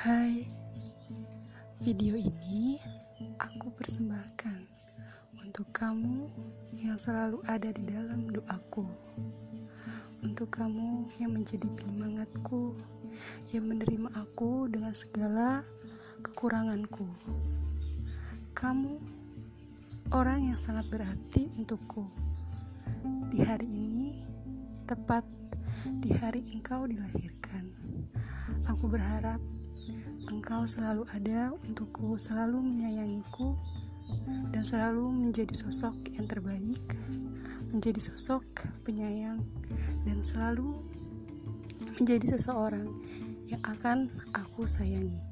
Hai, video ini aku persembahkan untuk kamu yang selalu ada di dalam doaku. Untuk kamu yang menjadi penyemangatku, yang menerima aku dengan segala kekuranganku. Kamu orang yang sangat berarti untukku. Di hari ini, tepat di hari engkau dilahirkan. Aku berharap Engkau selalu ada untukku, selalu menyayangiku, dan selalu menjadi sosok yang terbaik, menjadi sosok penyayang, dan selalu menjadi seseorang yang akan aku sayangi.